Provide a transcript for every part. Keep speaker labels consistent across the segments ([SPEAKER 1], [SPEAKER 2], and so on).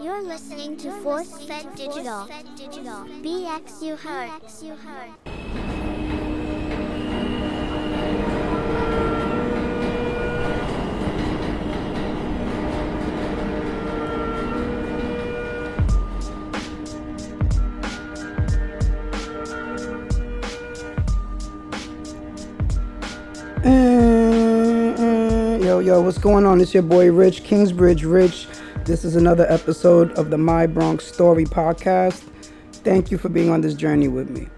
[SPEAKER 1] You're listening to Force Fed Digital. BX you heard.
[SPEAKER 2] Uh, Yo, yo, what's going on? It's your boy Rich, Kingsbridge Rich. This is another episode of the My Bronx Story podcast. Thank you for being on this journey with me.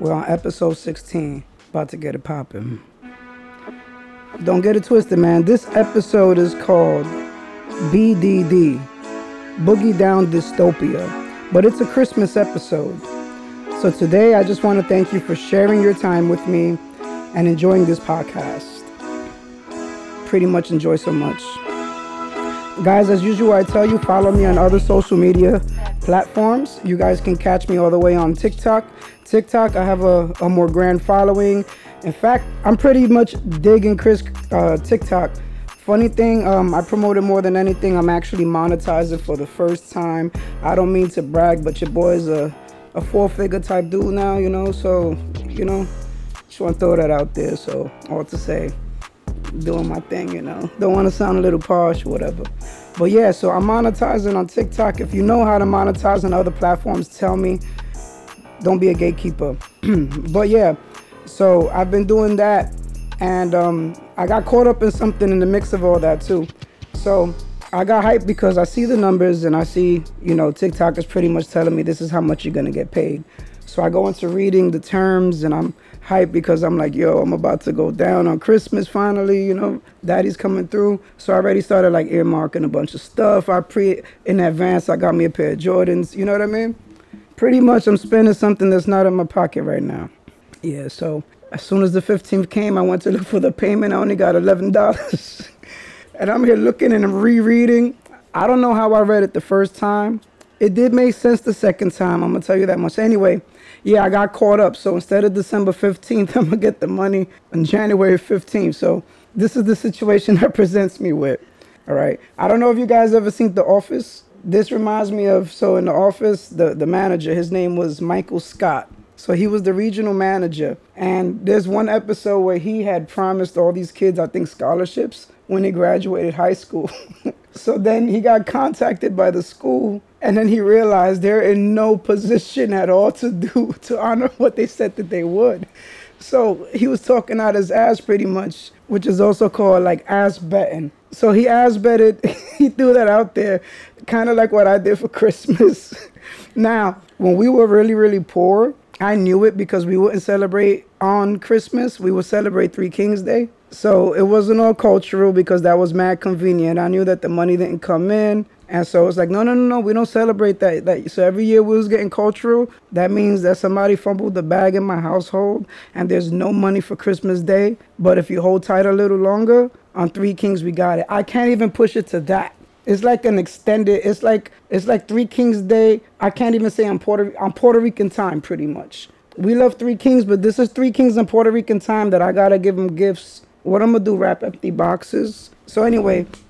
[SPEAKER 2] We're on episode 16, about to get it popping. Don't get it twisted, man. This episode is called BDD Boogie Down Dystopia, but it's a Christmas episode. So today, I just want to thank you for sharing your time with me and enjoying this podcast. Pretty much enjoy so much. Guys, as usual, I tell you, follow me on other social media platforms. You guys can catch me all the way on TikTok. TikTok, I have a, a more grand following. In fact, I'm pretty much digging Chris uh, TikTok. Funny thing, um, I promote it more than anything. I'm actually monetizing for the first time. I don't mean to brag, but your boy's a, a four figure type dude now, you know? So, you know, just want to throw that out there. So, all to say, doing my thing, you know. Don't want to sound a little posh or whatever. But yeah, so I'm monetizing on TikTok. If you know how to monetize on other platforms, tell me. Don't be a gatekeeper. but yeah, so I've been doing that, and um, I got caught up in something in the mix of all that too. So I got hyped because I see the numbers and I see, you know, TikTok is pretty much telling me this is how much you're gonna get paid. So I go into reading the terms and I'm hyped because I'm like, yo, I'm about to go down on Christmas finally, you know, daddy's coming through. So I already started like earmarking a bunch of stuff. I pre in advance I got me a pair of Jordans, you know what I mean? Pretty much I'm spending something that's not in my pocket right now. Yeah, so as soon as the 15th came, I went to look for the payment. I only got $11. and I'm here looking and rereading. I don't know how I read it the first time. It did make sense the second time. I'm gonna tell you that much. Anyway, yeah, I got caught up. So instead of December 15th, I'm gonna get the money on January 15th. So this is the situation that presents me with. All right. I don't know if you guys ever seen The Office. This reminds me of so in The Office, the, the manager, his name was Michael Scott. So he was the regional manager. And there's one episode where he had promised all these kids, I think, scholarships when he graduated high school. so then he got contacted by the school and then he realized they're in no position at all to do to honor what they said that they would. So he was talking out his ass pretty much, which is also called like ass betting. So he ass betted, he threw that out there, kind of like what I did for Christmas. now, when we were really, really poor, I knew it because we wouldn't celebrate on Christmas. We would celebrate Three Kings Day. So it wasn't all cultural because that was mad convenient. I knew that the money didn't come in. And so it's like, no, no, no, no, we don't celebrate that. that. So every year we was getting cultural. That means that somebody fumbled the bag in my household and there's no money for Christmas Day. But if you hold tight a little longer, on Three Kings we got it. I can't even push it to that. It's like an extended. It's like it's like Three Kings Day. I can't even say on Puerto on Puerto Rican time, pretty much. We love Three Kings, but this is Three Kings in Puerto Rican time that I gotta give them gifts. What I'm gonna do? Wrap empty boxes. So anyway,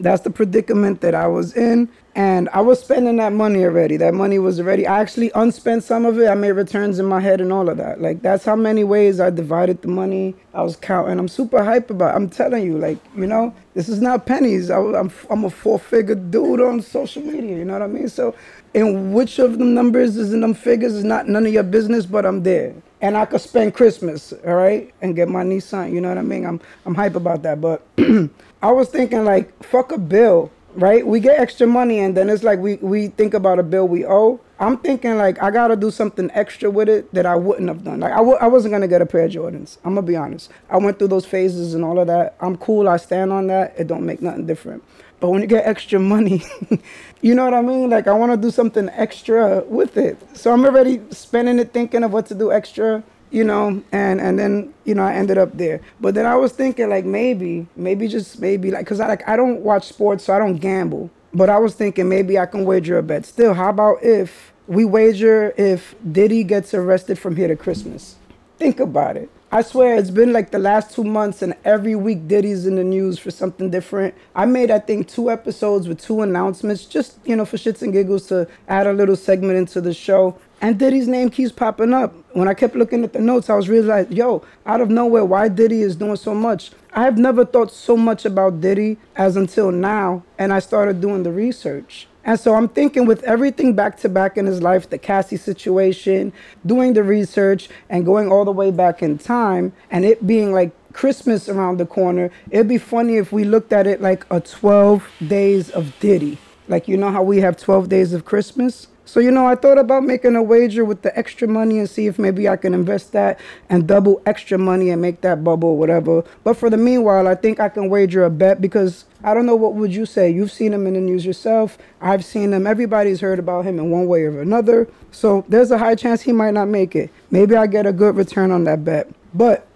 [SPEAKER 2] that's the predicament that I was in. And I was spending that money already. That money was already. I actually unspent some of it. I made returns in my head and all of that. Like that's how many ways I divided the money. I was counting. I'm super hype about. It. I'm telling you, like you know, this is not pennies. I, am I'm a four figure dude on social media. You know what I mean? So, and which of the numbers is in them figures is not none of your business. But I'm there, and I could spend Christmas, all right, and get my Nissan. You know what I mean? I'm I'm hype about that. But I was thinking like, fuck a bill right? We get extra money and then it's like we, we think about a bill we owe. I'm thinking like I gotta do something extra with it that I wouldn't have done. Like I w- I wasn't gonna get a pair of Jordans. I'm gonna be honest. I went through those phases and all of that. I'm cool. I stand on that. It don't make nothing different. But when you get extra money, you know what I mean? Like I want to do something extra with it. So I'm already spending it thinking of what to do extra you know, and and then you know I ended up there. But then I was thinking like maybe, maybe just maybe like, cause I like I don't watch sports, so I don't gamble. But I was thinking maybe I can wager a bet. Still, how about if we wager if Diddy gets arrested from here to Christmas? Think about it. I swear it's been like the last two months, and every week Diddy's in the news for something different. I made, I think, two episodes with two announcements, just, you know, for shits and giggles to add a little segment into the show. And Diddy's name keeps popping up. When I kept looking at the notes, I was realizing, yo, out of nowhere, why Diddy is doing so much. I have never thought so much about Diddy as until now, and I started doing the research. And so I'm thinking with everything back to back in his life, the Cassie situation, doing the research, and going all the way back in time, and it being like Christmas around the corner, it'd be funny if we looked at it like a 12 days of Diddy. Like, you know how we have 12 days of Christmas? So, you know, I thought about making a wager with the extra money and see if maybe I can invest that and double extra money and make that bubble, whatever. But for the meanwhile, I think I can wager a bet because I don't know what would you say. You've seen him in the news yourself. I've seen him. Everybody's heard about him in one way or another. So there's a high chance he might not make it. Maybe I get a good return on that bet. But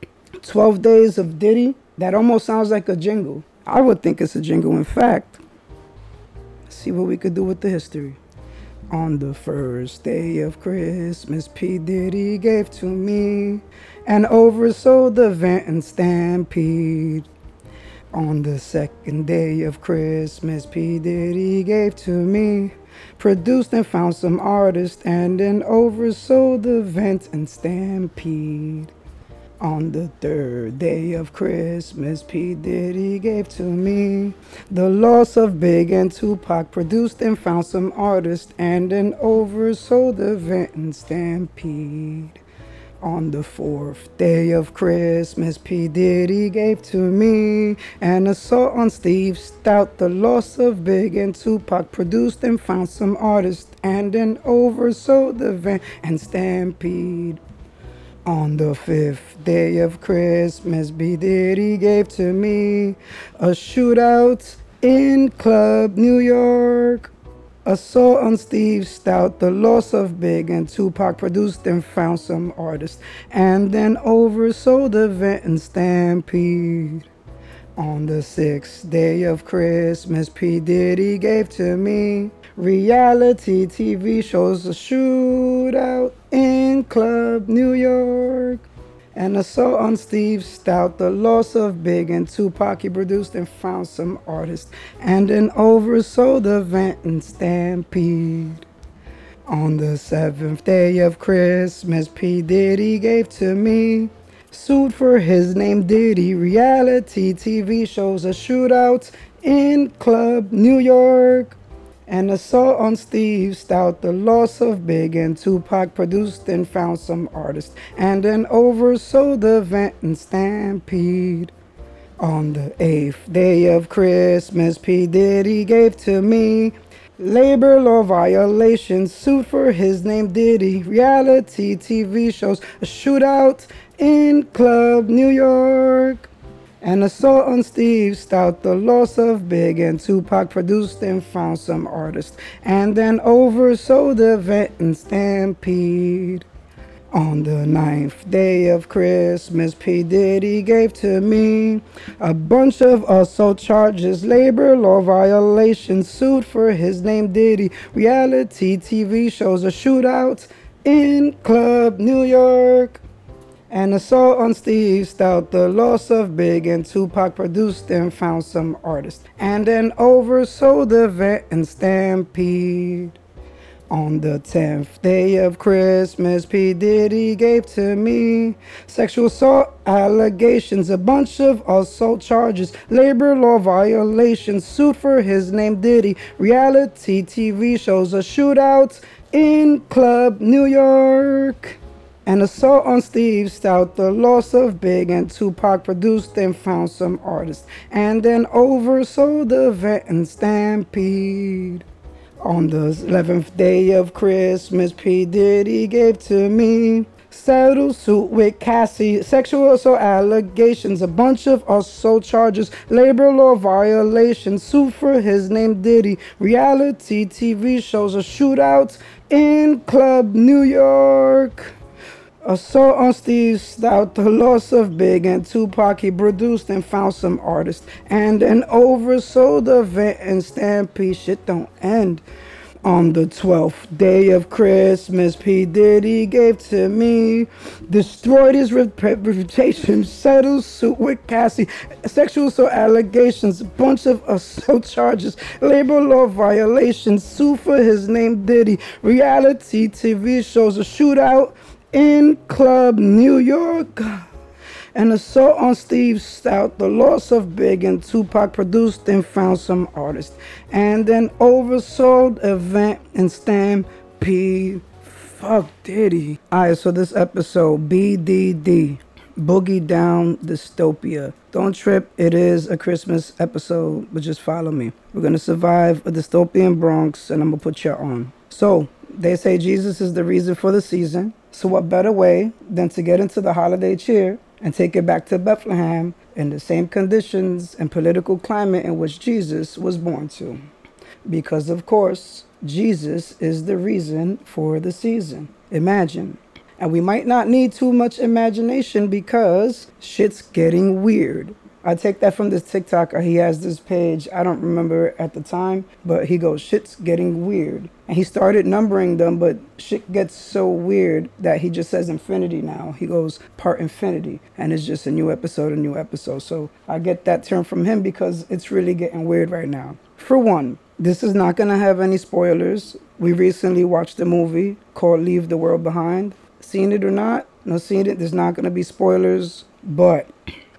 [SPEAKER 2] 12 days of Diddy, that almost sounds like a jingle. I would think it's a jingle, in fact. See what we could do with the history. On the first day of Christmas, P. Diddy gave to me and oversold the Venton Stampede. On the second day of Christmas, P. Diddy gave to me, produced and found some artists, and then oversold the Venton Stampede. On the third day of Christmas, P. Diddy gave to me the loss of Big and Tupac, produced and found some artists, and then oversold the and Stampede. On the fourth day of Christmas, P. Diddy gave to me an assault on Steve Stoute, the loss of Big and Tupac, produced and found some artists, and then oversold the and Stampede. On the fifth day of Christmas, B. Diddy gave to me a shootout in Club New York. Assault on Steve Stoute, the loss of Big and Tupac produced and found some artists, and then oversold the vent and Stampede. On the sixth day of Christmas, P. Diddy gave to me reality TV shows a shootout in Club New York. An assault on Steve Stoute, the loss of Big and Tupac. He produced and found some artists, and then oversold the and Stampede. On the seventh day of Christmas, P. Diddy gave to me sued for his name Diddy. Reality TV shows a shootout in Club New York. An assault on Steve Stoute, the loss of Big and Tupac produced and found some artists, and then oversold the and Stampede. On the eighth day of Christmas, P. Diddy gave to me labor law violations, suit for his name Diddy, reality TV shows, a shootout in Club New York. An assault on Steve Stoute, the loss of Big and Tupac produced and found some artists, and then oversold the vent and Stampede. On the ninth day of Christmas, P. Diddy gave to me a bunch of assault charges, labor law violations, sued for his name Diddy, reality TV shows, a shootout in Club New York. An assault on Steve Stoute, the loss of Big and Tupac produced and found some artists, and then oversold the and Stampede. On the tenth day of Christmas, P. Diddy gave to me sexual assault allegations, a bunch of assault charges, labor law violations, suit for his name Diddy, reality TV shows, a shootout in Club New York. An assault on Steve Stoute, the loss of Big and Tupac produced and found some artists, and then oversold the event and Stampede. On the 11th day of Christmas, P. Diddy gave to me settled suit with Cassie, sexual assault allegations, a bunch of assault charges, labor law violations, suit for his name Diddy, reality TV shows, a shootout in Club New York. Assault on Steve Stoute, the loss of Big and Tupac, he produced and found some artists, and then oversold the Venton Stampede. Shit don't end. On the twelfth day of Christmas, P. Diddy gave to me, destroyed his rep- reputation, settled suit with Cassie, sexual assault allegations, bunch of assault charges, labor law violations, sue for his name Diddy, reality TV shows, a shootout in Club New York. An assault on Steve Stoute, the loss of Big and Tupac produced and found some artists, and an oversold event in Stampede. Fuck Diddy. Alright, so this episode, BDD, Boogie Down Dystopia. Don't trip, it is a Christmas episode, but just follow me. We're gonna survive a dystopian Bronx, and I'm gonna put you on. So, they say Jesus is the reason for the season. So, what better way than to get into the holiday cheer and take it back to Bethlehem in the same conditions and political climate in which Jesus was born to? Because, of course, Jesus is the reason for the season. Imagine. And we might not need too much imagination because shit's getting weird. I take that from this TikToker. He has this page. I don't remember at the time, but he goes, shit's getting weird. And he started numbering them, but shit gets so weird that he just says infinity now. He goes part infinity. And it's just a new episode, a new episode. So I get that term from him because it's really getting weird right now. For one, this is not going to have any spoilers. We recently watched a movie called Leave the World Behind. Seen it or not? No, seen it. There's not going to be spoilers. But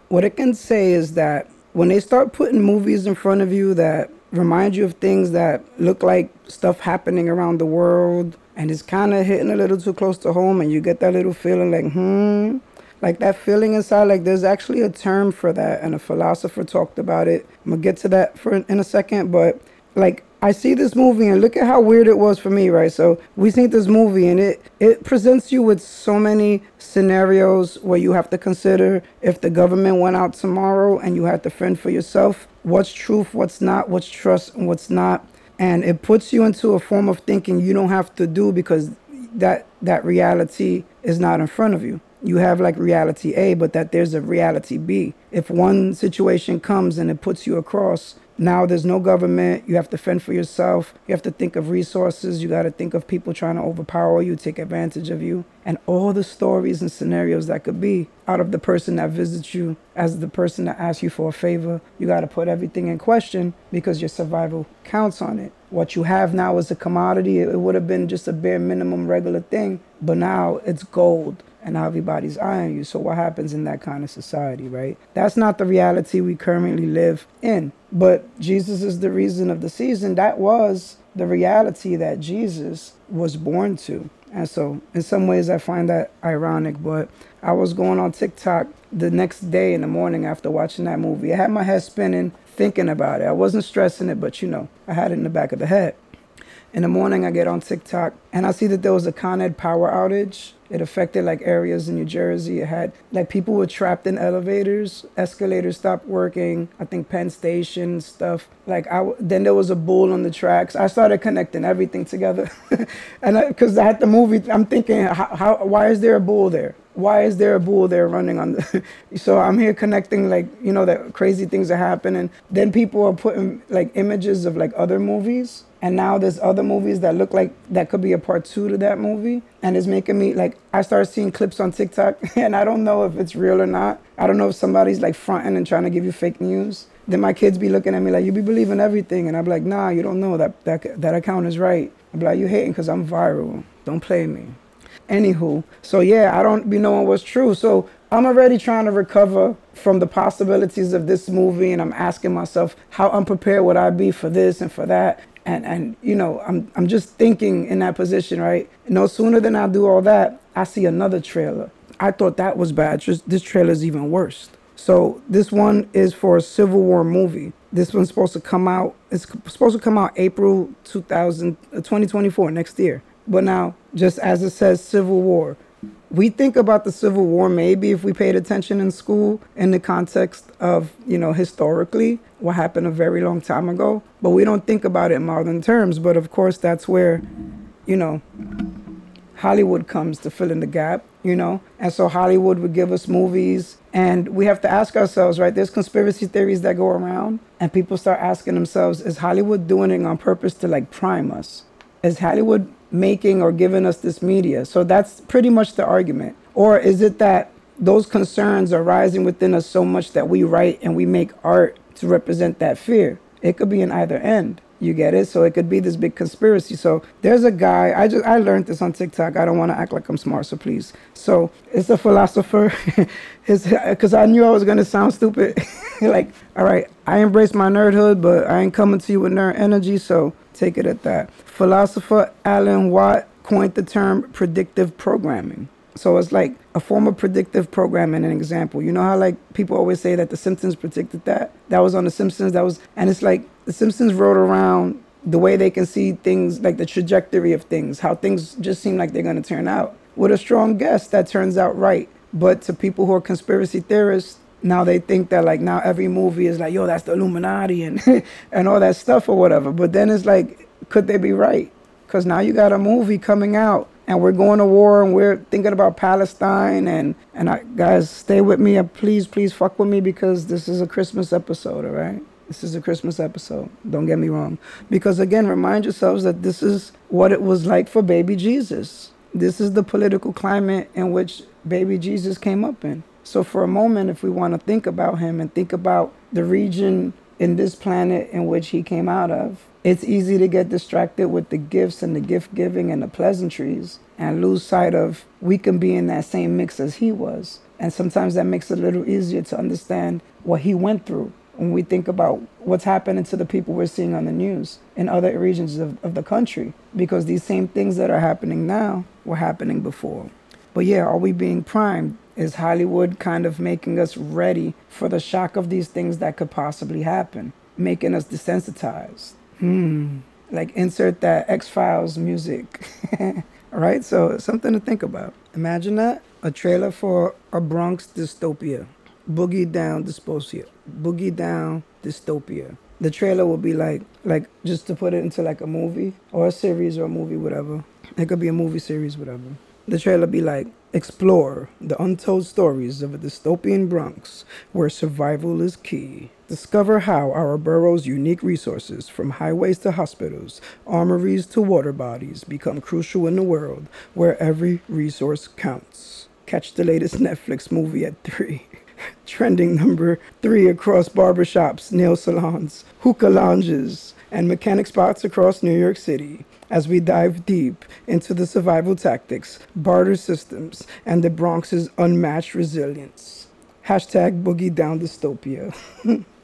[SPEAKER 2] what I can say is that when they start putting movies in front of you that remind you of things that look like stuff happening around the world and it's kind of hitting a little too close to home and you get that little feeling like hmm? Like that feeling inside like there's actually a term for that and a philosopher talked about it. I'm gonna get to that for in a second but like I see this movie and look at how weird it was for me, right? So we see this movie and it it presents you with so many scenarios where you have to consider if the government went out tomorrow and you had to fend for yourself, what's truth, what's not, what's trust and what's not. And it puts you into a form of thinking you don't have to do because that that reality is not in front of you you have like reality A, but that there's a reality B. If one situation comes and it puts you across, now there's no government. You have to fend for yourself. You have to think of resources. You got to think of people trying to overpower you, take advantage of you, and all the stories and scenarios that could be out of the person that visits you as the person that asks you for a favor. You got to put everything in question because your survival counts on it. What you have now is a commodity. It would have been just a bare minimum regular thing, but now it's gold and everybody's eyeing you. So what happens in that kind of society, right? That's not the reality we currently live in. But Jesus is the reason of the season. That was the reality that Jesus was born to. And so, in some ways, I find that ironic. But I was going on TikTok the next day in the morning after watching that movie. I had my head spinning, thinking about it. I wasn't stressing it, but you know, I had it in the back of the head. In the morning, I get on TikTok and I see that there was a Con Ed power outage. It affected like areas in New Jersey. It had like people were trapped in elevators. Escalators stopped working. I think Penn Station stuff. Like I then there was a bull on the tracks. I started connecting everything together, and because I, had the movie, I'm thinking, how, how why is there a bull there? why is there a bull there running on the so i'm here connecting like you know that crazy things are happening then people are putting like images of like other movies and now there's other movies that look like that could be a part two to that movie. And it's making me like i started seeing clips on tiktok and i don't know if it's real or not. I don't know if somebody's like fronting and trying to give you fake news. Then my kids be looking at me like you be believing everything. And i'm like nah you don't know. That that, that account is right. I'm like you hating because i'm viral. Don't play me. Anywho, so yeah, I don't be knowing what's true. So I'm already trying to recover from the possibilities of this movie, and I'm asking myself, how unprepared would I be for this and for that? And and you know, I'm I'm just thinking in that position, right? No sooner than I do all that, I see another trailer. I thought that was bad. Just this trailer is even worse. So this one is for a Civil War movie. This one's supposed to come out. It's supposed to come out April 2000, uh, 2024 next year. But now, just as it says Civil War, we think about the Civil War maybe if we paid attention in school in the context of, you know, historically what happened a very long time ago, but we don't think about it in modern terms. But of course, that's where, you know, Hollywood comes to fill in the gap, you know? And so Hollywood would give us movies, and we have to ask ourselves, right? There's conspiracy theories that go around, and people start asking themselves, is Hollywood doing it on purpose to like prime us? Is Hollywood making or giving us this media? So that's pretty much the argument. Or is it that those concerns are rising within us so much that we write and we make art to represent that fear? It could be in either end. You get it? So it could be this big conspiracy. So there's a guy, I just I learned this on TikTok. I don't want to act like I'm smart, so please. So it's a philosopher. Because I knew I was gonna sound stupid. like, all right, I embrace my nerdhood, but I ain't coming to you with nerd energy, so take it at that. Philosopher Alan Watt coined the term predictive programming. So it's like a form of predictive programming, an example. You know how like people always say that the Simpsons predicted that? That was on the Simpsons. That was and it's like the Simpsons wrote around the way they can see things, like the trajectory of things, how things just seem like they're gonna turn out. With a strong guess that turns out right. But to people who are conspiracy theorists, now they think that like now every movie is like, yo, that's the Illuminati and and all that stuff or whatever. But then it's like, could they be right? Because now you got a movie coming out and we're going to war and we're thinking about Palestine and and I, guys stay with me and please please fuck with me because this is a Christmas episode all right this is a Christmas episode don't get me wrong. Because again remind yourselves that this is what it was like for baby Jesus. This is the political climate in which baby Jesus came up in. So for a moment if we want to think about him and think about the region in this planet in which he came out of it's easy to get distracted with the gifts and the gift giving and the pleasantries and lose sight of we can be in that same mix as he was. And sometimes that makes it a little easier to understand what he went through when we think about what's happening to the people we're seeing on the news in other regions of, of the country. Because these same things that are happening now were happening before. But yeah, are we being primed? Is Hollywood kind of making us ready for the shock of these things that could possibly happen? Making us desensitized? Hmm. Like insert that X Files music. right? So something to think about. Imagine that a trailer for a Bronx dystopia. Boogie down dystopia. Boogie down dystopia. The trailer will be like like just to put it into like a movie or a series or a movie, whatever. It could be a movie series, whatever. The trailer be like explore the untold stories of a dystopian Bronx where survival is key. Discover how our borough's unique resources, from highways to hospitals, armories to water bodies, become crucial in a world where every resource counts. Catch the latest Netflix movie at 3. Trending number 3 across barbershops, nail salons, hookah lounges, and mechanic spots across New York City as we dive deep into the survival tactics, barter systems, and the Bronx's unmatched resilience. Hashtag boogie down dystopia.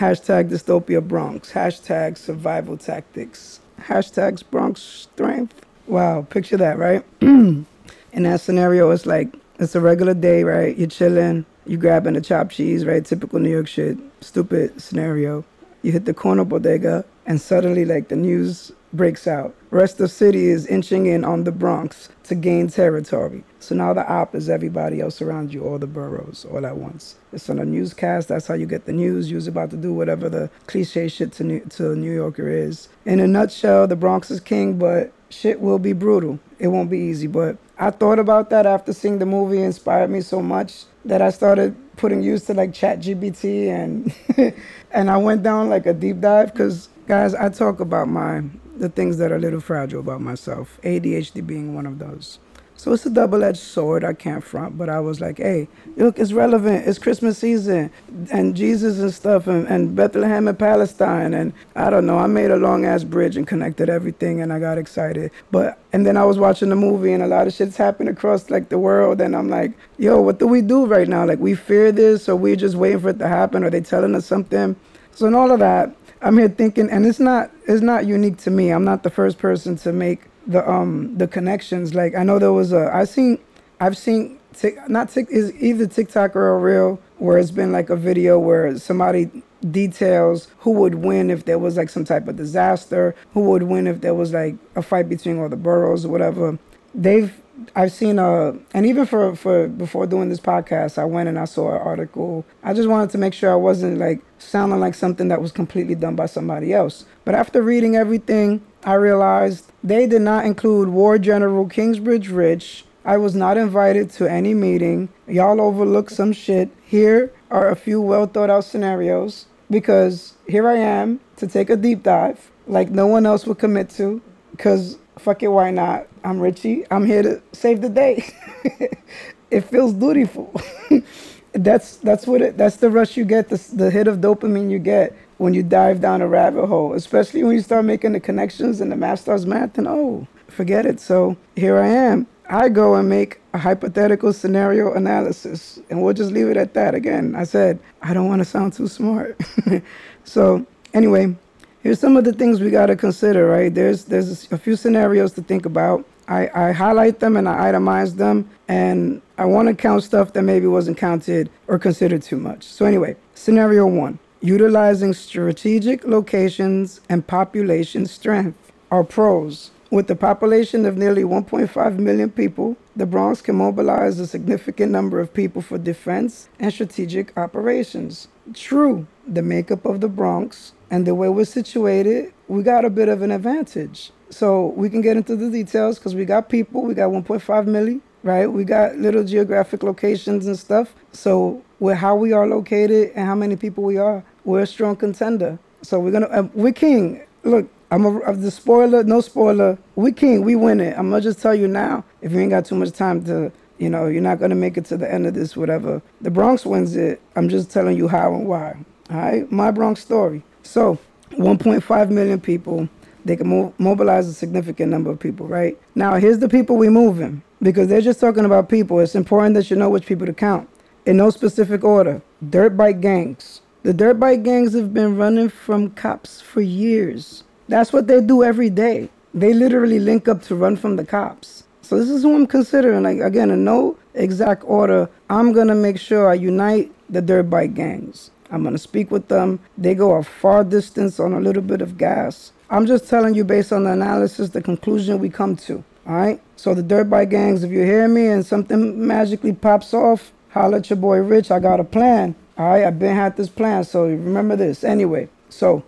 [SPEAKER 2] Hashtag dystopia Bronx. Hashtag survival tactics. Hashtags Bronx strength. Wow, picture that, right? In that scenario, it's like it's a regular day, right? You're chilling, you grabbing a chopped cheese, right? Typical New York shit. Stupid scenario. You hit the corner bodega, and suddenly, like the news breaks out. Rest of city is inching in on the Bronx to gain territory. So now the op is everybody else around you, all the boroughs, all at once. It's on a newscast. That's how you get the news. You're about to do whatever the cliche shit to New, to New Yorker is. In a nutshell, the Bronx is king, but shit will be brutal. It won't be easy. But I thought about that after seeing the movie. It inspired me so much that I started putting use to like Chat GPT and and I went down like a deep dive because guys, I talk about my the things that are a little fragile about myself, ADHD being one of those. So it's a double edged sword. I can't front, but I was like, hey, look, it's relevant. It's Christmas season and Jesus and stuff and, and Bethlehem and Palestine. And I don't know. I made a long ass bridge and connected everything and I got excited. But, and then I was watching the movie and a lot of shit's happened across like the world. And I'm like, yo, what do we do right now? Like, we fear this or we're just waiting for it to happen? Are they telling us something? So, in all of that, I'm here thinking, and it's not it's not unique to me. I'm not the first person to make the um the connections. Like I know there was a I've seen I've seen tick, not tick is either TikTok or a reel where it's been like a video where somebody details who would win if there was like some type of disaster, who would win if there was like a fight between all the boroughs or whatever. They've I've seen a, and even for for before doing this podcast, I went and I saw an article. I just wanted to make sure I wasn't like sounding like something that was completely done by somebody else. But after reading everything, I realized they did not include War General Kingsbridge Rich. I was not invited to any meeting. Y'all overlooked some shit. Here are a few well thought out scenarios because here I am to take a deep dive like no one else would commit to Cause fuck it, why not? I'm Richie. I'm here to save the day. it feels dutiful. that's that's what it. That's the rush you get. The the hit of dopamine you get when you dive down a rabbit hole. Especially when you start making the connections and the math starts math. And oh, forget it. So here I am. I go and make a hypothetical scenario analysis, and we'll just leave it at that. Again, I said I don't want to sound too smart. so anyway, here's some of the things we got to consider, right? There's there's a few scenarios to think about. I, I highlight them and I itemize them, and I want to count stuff that maybe wasn't counted or considered too much. So, anyway, scenario one utilizing strategic locations and population strength are pros. With a population of nearly 1.5 million people, the Bronx can mobilize a significant number of people for defense and strategic operations. True, the makeup of the Bronx and the way we're situated, we got a bit of an advantage. So we can get into the details because we got people, we got 1.5 milli, right? We got little geographic locations and stuff. So with how we are located and how many people we are, we're a strong contender. So we're gonna, we're king. Look, I'm a, of the spoiler, no spoiler. We king, we win it. I'm gonna just tell you now. If you ain't got too much time to, you know, you're not gonna make it to the end of this, whatever. The Bronx wins it. I'm just telling you how and why. All right, my Bronx story. So, 1.5 million people. They can mo- mobilize a significant number of people, right? Now, here's the people we're moving because they're just talking about people. It's important that you know which people to count in no specific order. Dirt bike gangs. The dirt bike gangs have been running from cops for years. That's what they do every day. They literally link up to run from the cops. So this is who I'm considering. Like again, in no exact order, I'm gonna make sure I unite the dirt bike gangs. I'm gonna speak with them. They go a far distance on a little bit of gas. I'm just telling you based on the analysis, the conclusion we come to. All right. So the dirt bike gangs, if you hear me and something magically pops off, holla at your boy Rich. I got a plan. All right. I've been had this plan. So remember this. Anyway. So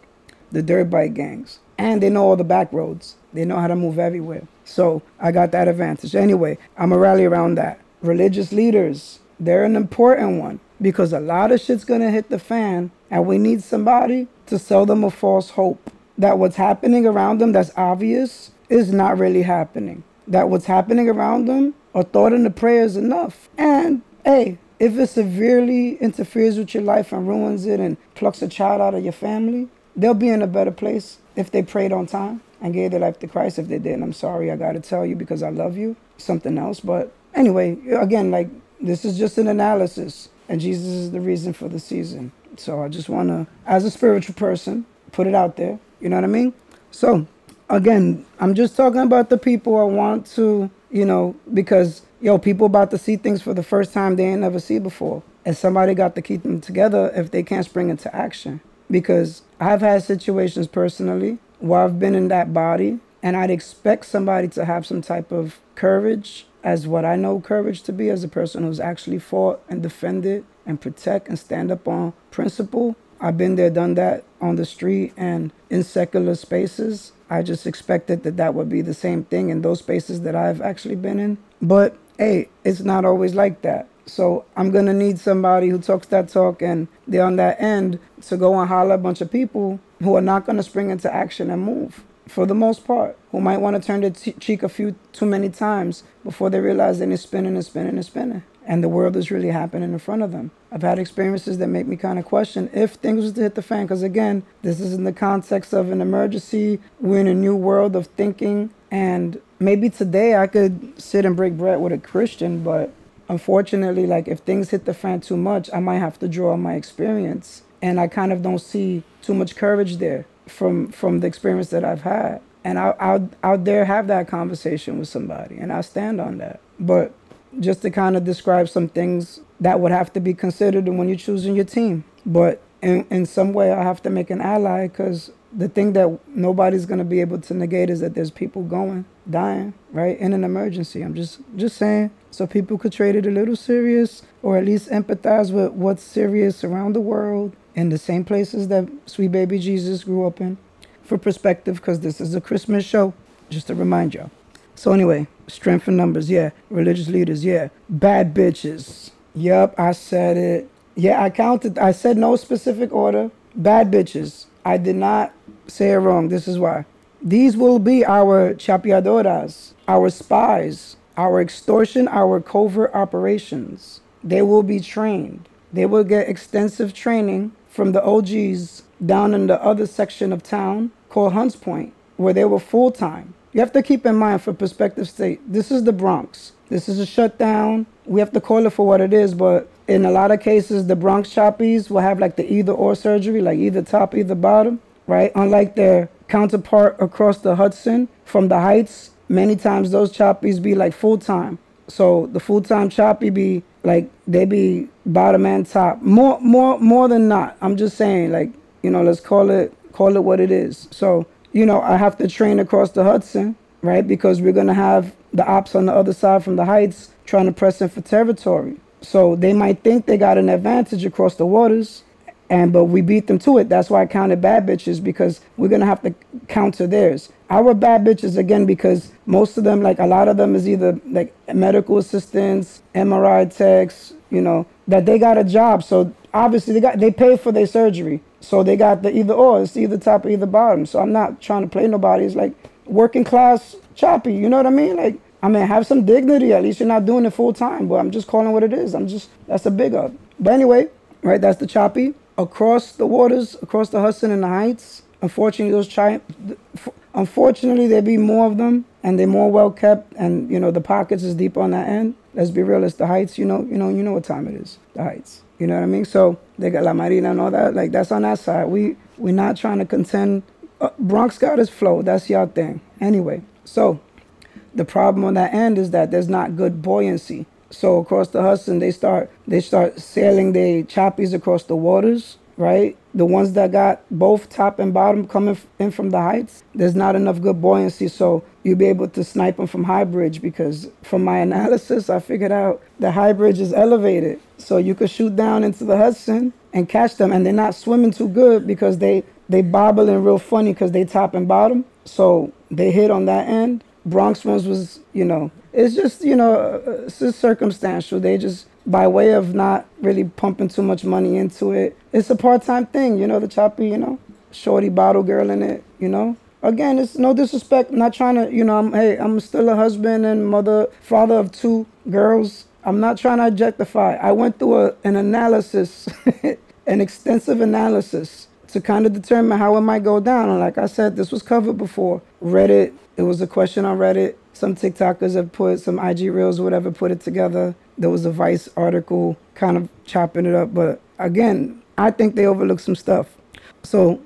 [SPEAKER 2] the dirt bike gangs and they know all the back roads. They know how to move everywhere. So I got that advantage. Anyway, I'm a rally around that. Religious leaders, they're an important one because a lot of shit's gonna hit the fan, and we need somebody to sell them a false hope that what's happening around them that's obvious is not really happening. That what's happening around them, a thought and a prayer is enough. And hey, if it severely interferes with your life and ruins it and plucks a child out of your family, they'll be in a better place if they prayed on time and gave their life to Christ. If they didn't, I'm sorry, I got to tell you because I love you. Something else. But anyway, again, like this is just an analysis, and Jesus is the reason for the season. So I just want to, as a spiritual person, put it out there. You know what I mean? So again, I'm just talking about the people I want to, you know, because yo, people about to see things for the first time they ain't never see before. And somebody got to keep them together if they can't spring into action because I've had situations personally where I've been in that body and I'd expect somebody to have some type of courage as what I know courage to be as a person who's actually fought and defended and protect and stand up on principle. I've been there, done that on the street and in secular spaces. I just expected that that would be the same thing in those spaces that I've actually been in. But hey, it's not always like that. So I'm gonna need somebody who talks that talk and they're on that end to go and holler a bunch of people who are not gonna spring into action and move for the most part, who might want to turn their t- cheek a few too many times before they realize that it's spinning and spinning and spinning. And the world is really happening in front of them. I've had experiences that make me kind of question if things was to hit the fan. Because again, this is in the context of an emergency. We're in a new world of thinking. And maybe today I could sit and break bread with a Christian, but unfortunately, like if things hit the fan too much, I might have to draw on my experience. And I kind of don't see too much courage there from from the experience that I've had. And I I'll out there have that conversation with somebody and I stand on that. But just to kind of describe some things that would have to be considered when you're choosing your team. But in, in some way I have to make an ally because the thing that nobody's going to be able to negate is that there's people going dying right in an emergency i'm just just saying so people could trade it a little serious or at least empathize with what's serious around the world in the same places that sweet baby jesus grew up in for perspective because this is a christmas show just to remind y'all. So anyway strength in numbers yeah. Religious leaders yeah. Bad bitches yep i said it. Yeah i counted i said no specific order. Bad bitches i did not say it wrong this is why. These will be our chapeadoras, our spies, our extortion, our covert operations. They will be trained. They will get extensive training from the OGs down in the other section of town called Hunts Point, where they were full time. You have to keep in mind for perspective state, this is the Bronx. This is a shutdown. We have to call it for what it is, but in a lot of cases, the Bronx choppies will have like the either or surgery, like either top, either bottom, right? Unlike their counterpart across the Hudson from the Heights, many times those choppies be like full time. So the full time choppy be like they be bottom and top. More more more than not. I'm just saying, like, you know, let's call it call it what it is. So, you know, I have to train across the Hudson, right? Because we're gonna have the ops on the other side from the heights trying to press in for territory. So they might think they got an advantage across the waters, and but we beat them to it. That's why I counted bad bitches because we're gonna have to counter theirs. Our bad bitches again because most of them, like a lot of them, is either like medical assistants, MRI techs, you know, that they got a job. So obviously they got they pay for their surgery. So they got the either or, it's either top or either bottom. So I'm not trying to play nobody. It's like working class choppy. You know what I mean? Like I mean, have some dignity. At least you're not doing it full time. But I'm just calling what it is. I'm just that's a big up. But anyway, right? That's the choppy across the waters, across the Hudson and the Heights. Unfortunately, those chi- unfortunately there be more of them, and they're more well kept. And you know the pockets is deep on that end. Let's be real. It's the Heights. You know, you know, you know what time it is. The Heights. You know what I mean? So they got La Marina and all that. Like that's on that side. We we're not trying to contend. Uh, Bronx got his flow. That's your thing. Anyway, so the problem on that end is that there's not good buoyancy. So across the Hudson, they start they start sailing their choppies across the waters, right? The ones that got both top and bottom coming in from the heights, there's not enough good buoyancy, so you'll be able to snipe them from high bridge because from my analysis, I figured out the high bridge is elevated, so you could shoot down into the Hudson and catch them, and they're not swimming too good because they they bobbling real funny because they top and bottom, so they hit on that end. Bronx ones was, you know, it's just, you know, it's just circumstantial. They just, by way of not really pumping too much money into it, it's a part time thing, you know, the choppy, you know, shorty bottle girl in it, you know. Again, it's no disrespect. I'm not trying to, you know, I'm, hey, I'm still a husband and mother, father of two girls. I'm not trying to objectify. I went through a, an analysis, an extensive analysis to kind of determine how it might go down. And like I said, this was covered before. Reddit, it was a question on Reddit. Some TikTokers have put some IG reels, whatever, put it together. There was a Vice article kind of chopping it up. But again, I think they overlook some stuff. So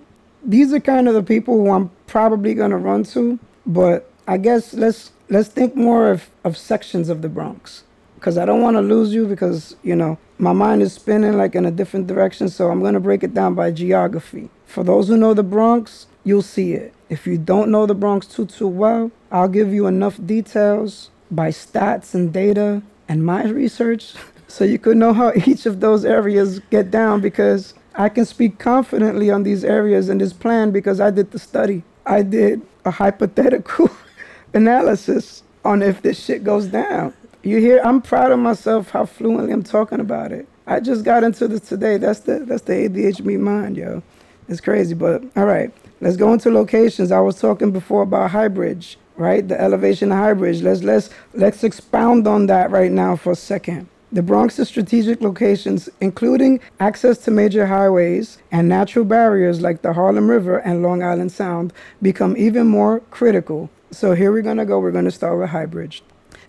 [SPEAKER 2] these are kind of the people who I'm probably gonna run to. But I guess let's let's think more of, of sections of the Bronx. Cause I don't want to lose you because, you know, my mind is spinning like in a different direction. So I'm gonna break it down by geography. For those who know the Bronx, you'll see it. If you don't know the Bronx too too well, I'll give you enough details by stats and data and my research so you could know how each of those areas get down because I can speak confidently on these areas and this plan because I did the study. I did a hypothetical analysis on if this shit goes down. You hear I'm proud of myself how fluently I'm talking about it. I just got into this today. That's the that's the ADHD mind, yo. It's crazy, but all right. Let's go into locations. I was talking before about High Bridge, right? The elevation High Bridge. Let's let's let's expound on that right now for a second. The Bronx's strategic locations, including access to major highways and natural barriers like the Harlem River and Long Island Sound, become even more critical. So here we're gonna go. We're gonna start with High Bridge.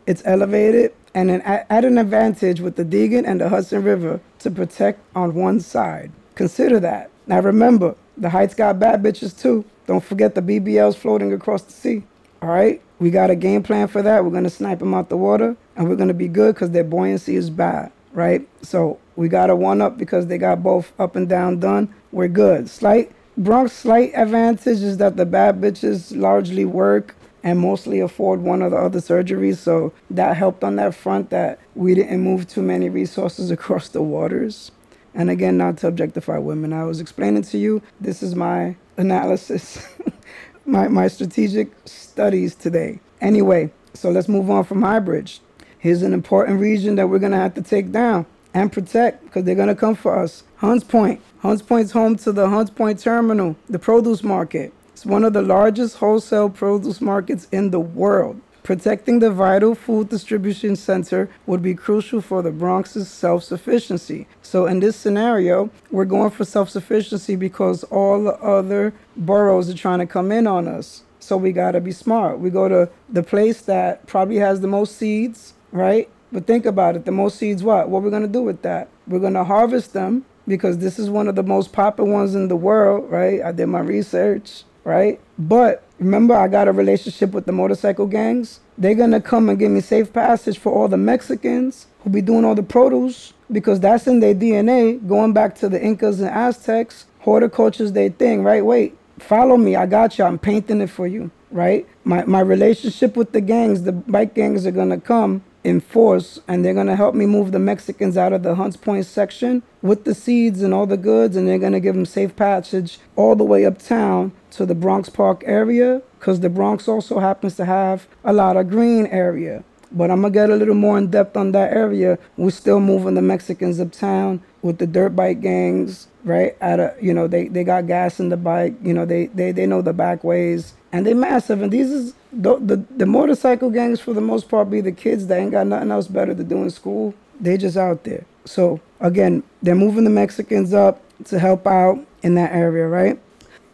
[SPEAKER 2] It's elevated and an, at an advantage with the Deegan and the Hudson River to protect on one side. Consider that. Now remember, the Heights got bad bitches too. Don't forget the BBLs floating across the sea. All right, we got a game plan for that. We're gonna snipe them out the water, and we're gonna be good because their buoyancy is bad, right? So we got a one up because they got both up and down done. We're good. Slight Bronx slight advantage is that the bad bitches largely work and mostly afford one or the other surgeries. So that helped on that front that we didn't move too many resources across the waters. And again, not to objectify women. I was explaining to you, this is my analysis, my, my strategic studies today. Anyway, so let's move on from High Bridge. Here's an important region that we're going to have to take down and protect because they're going to come for us. Hunts Point. Hunts Point's home to the Hunts Point Terminal, the produce market. It's one of the largest wholesale produce markets in the world. Protecting the vital food distribution center would be crucial for the Bronx's self sufficiency. So, in this scenario, we're going for self sufficiency because all the other boroughs are trying to come in on us. So, we got to be smart. We go to the place that probably has the most seeds, right? But think about it the most seeds, what? What we're going to do with that? We're going to harvest them because this is one of the most popular ones in the world, right? I did my research, right? But remember, I got a relationship with the motorcycle gangs. They're gonna come and give me safe passage for all the Mexicans who be doing all the produce because that's in their DNA, going back to the Incas and Aztecs. Horticulture's their thing, right? Wait, follow me. I got you. I'm painting it for you, right? My my relationship with the gangs, the bike gangs are gonna come in force and they're going to help me move the Mexicans out of the Hunts Point section with the seeds and all the goods and they're going to give them safe passage all the way uptown to the Bronx Park area because the Bronx also happens to have a lot of green area. But I'm gonna get a little more in depth on that area. We're still moving the Mexicans uptown with the dirt bike gangs, right? At a, you know, they, they got gas in the bike. You know, they, they they know the back ways, and they massive. And these is the, the the motorcycle gangs for the most part be the kids that ain't got nothing else better to do in school. They just out there. So again, they're moving the Mexicans up to help out in that area, right?